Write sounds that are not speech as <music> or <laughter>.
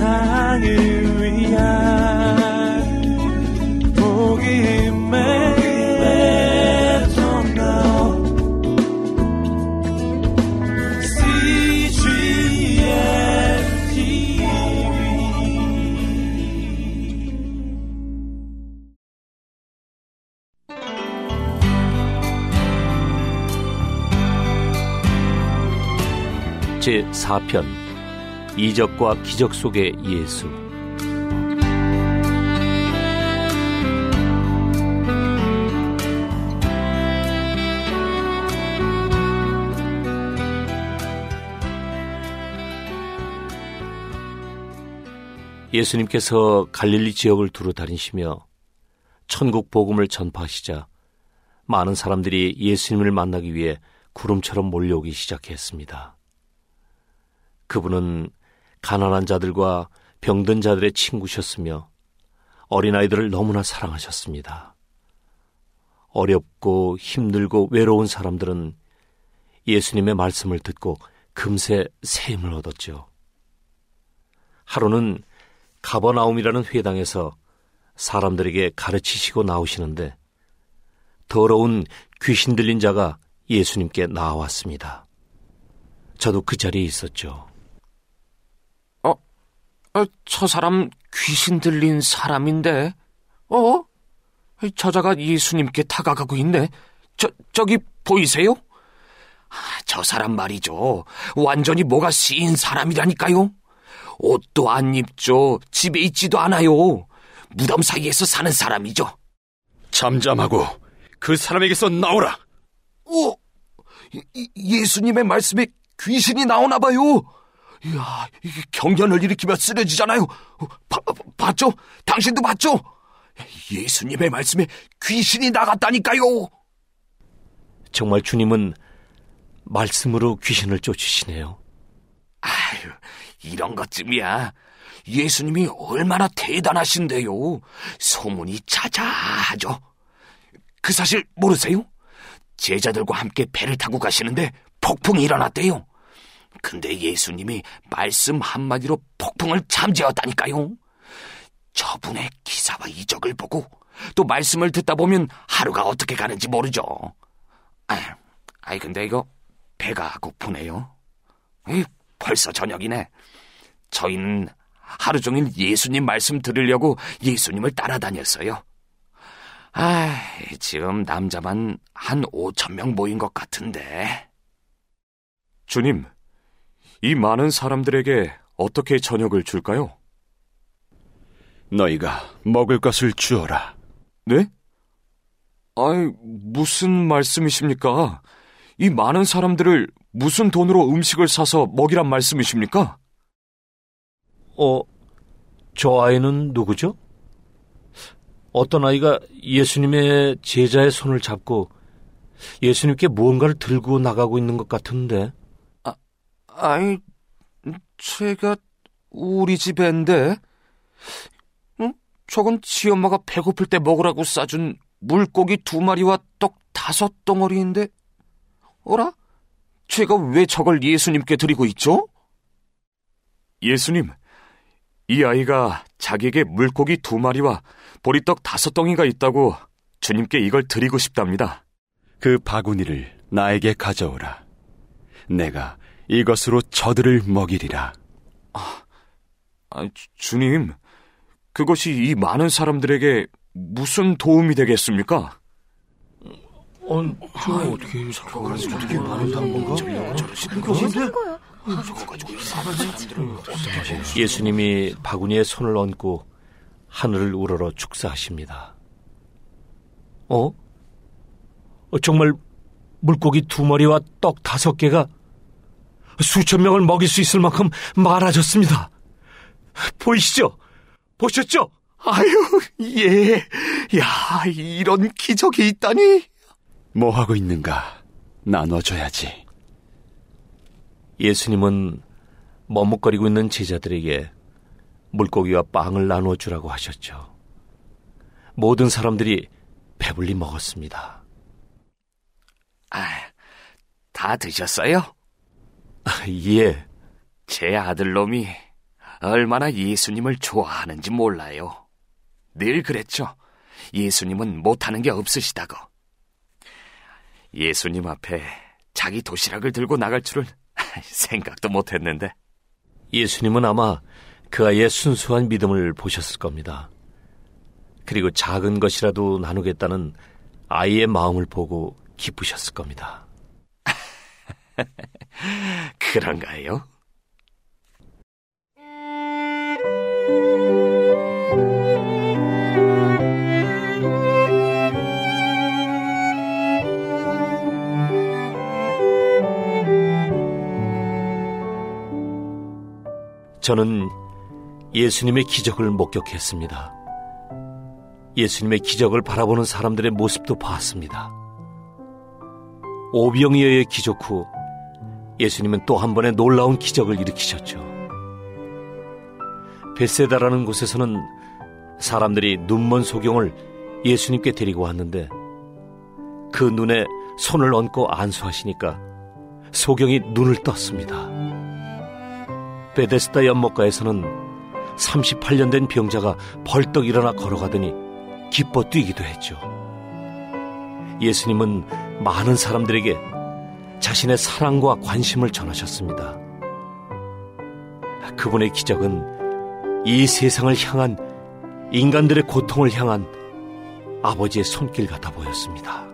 세상을 위한 복음의 제4편 이적과 기적 속의 예수 예수님께서 갈릴리 지역을 두루 다니시며 천국 복음을 전파하시자 많은 사람들이 예수님을 만나기 위해 구름처럼 몰려오기 시작했습니다. 그분은 가난한 자들과 병든 자들의 친구셨으며 어린아이들을 너무나 사랑하셨습니다. 어렵고 힘들고 외로운 사람들은 예수님의 말씀을 듣고 금세 새 힘을 얻었죠. 하루는 가버나움이라는 회당에서 사람들에게 가르치시고 나오시는데 더러운 귀신 들린 자가 예수님께 나왔습니다. 저도 그 자리에 있었죠. 어, 저 사람 귀신 들린 사람인데, 어? 저자가 예수님께 다가가고 있네. 저, 저기 보이세요? 아, 저 사람 말이죠. 완전히 뭐가 씌인 사람이라니까요. 옷도 안 입죠. 집에 있지도 않아요. 무덤 사이에서 사는 사람이죠. 잠잠하고 그 사람에게서 나오라. 어? 예수님의 말씀에 귀신이 나오나 봐요. 이야, 이게 경련을 일으키며 쓰러지잖아요. 바, 봤죠? 당신도 봤죠? 예수님의 말씀에 귀신이 나갔다니까요. 정말 주님은 말씀으로 귀신을 쫓으시네요. 아유, 이런 것쯤이야. 예수님이 얼마나 대단하신데요. 소문이 자자하죠. 그 사실 모르세요? 제자들과 함께 배를 타고 가시는데 폭풍이 일어났대요. 근데 예수님이 말씀 한마디로 폭풍을 잠재웠다니까요. 저분의 기사와 이적을 보고 또 말씀을 듣다 보면 하루가 어떻게 가는지 모르죠. 아이, 아이 근데 이거 배가 고프네요. 이 벌써 저녁이네. 저희는 하루 종일 예수님 말씀 들으려고 예수님을 따라다녔어요. 아, 지금 남자만 한 5천 명 모인 것 같은데. 주님, 이 많은 사람들에게 어떻게 저녁을 줄까요? 너희가 먹을 것을 주어라. 네? 아이, 무슨 말씀이십니까? 이 많은 사람들을 무슨 돈으로 음식을 사서 먹이란 말씀이십니까? 어, 저 아이는 누구죠? 어떤 아이가 예수님의 제자의 손을 잡고 예수님께 무언가를 들고 나가고 있는 것 같은데. 아이, 제가 우리 집 애인데, 응? 저건 지 엄마가 배고플 때 먹으라고 싸준 물고기 두 마리와 떡 다섯 덩어리인데, 어라? 제가 왜 저걸 예수님께 드리고 있죠? 예수님, 이 아이가 자기에게 물고기 두 마리와 보리떡 다섯 덩이가 있다고 주님께 이걸 드리고 싶답니다. 그 바구니를 나에게 가져오라. 내가 이것으로 저들을 먹이리라. 아, 아, 주님, 그것이 이 많은 사람들에게 무슨 도움이 되겠습니까? 어, 저 아, 어떻게 어떻게 말한다는 건가? 예수님이 바구니에 손을 얹고 하늘을 우러러 축사하십니다. 어? 어 정말 물고기 두 마리와 떡 다섯 개가 수천 명을 먹일 수 있을 만큼 많아졌습니다. 보이시죠? 보셨죠? 아유, 예. 야, 이런 기적이 있다니. 뭐 하고 있는가? 나눠줘야지. 예수님은 머뭇거리고 있는 제자들에게 물고기와 빵을 나누어 주라고 하셨죠. 모든 사람들이 배불리 먹었습니다. 아, 다 드셨어요? <laughs> 예. 제 아들놈이 얼마나 예수님을 좋아하는지 몰라요. 늘 그랬죠. 예수님은 못하는 게 없으시다고. 예수님 앞에 자기 도시락을 들고 나갈 줄은 <laughs> 생각도 못 했는데. 예수님은 아마 그 아이의 순수한 믿음을 보셨을 겁니다. 그리고 작은 것이라도 나누겠다는 아이의 마음을 보고 기쁘셨을 겁니다. <laughs> 그런가요? 저는 예수님의 기적을 목격했습니다. 예수님의 기적을 바라보는 사람들의 모습도 봤습니다. 오병이어의 기적 후 예수님은 또 한 번의 놀라운 기적을 일으키셨죠. 베세다라는 곳에서는 사람들이 눈먼 소경을 예수님께 데리고 왔는데 그 눈에 손을 얹고 안수하시니까 소경이 눈을 떴습니다. 베데스다 연못가에서는 38년 된 병자가 벌떡 일어나 걸어가더니 기뻐 뛰기도 했죠. 예수님은 많은 사람들에게 자신의 사랑과 관심을 전하셨습니다. 그분의 기적은 이 세상을 향한 인간들의 고통을 향한 아버지의 손길 같아 보였습니다.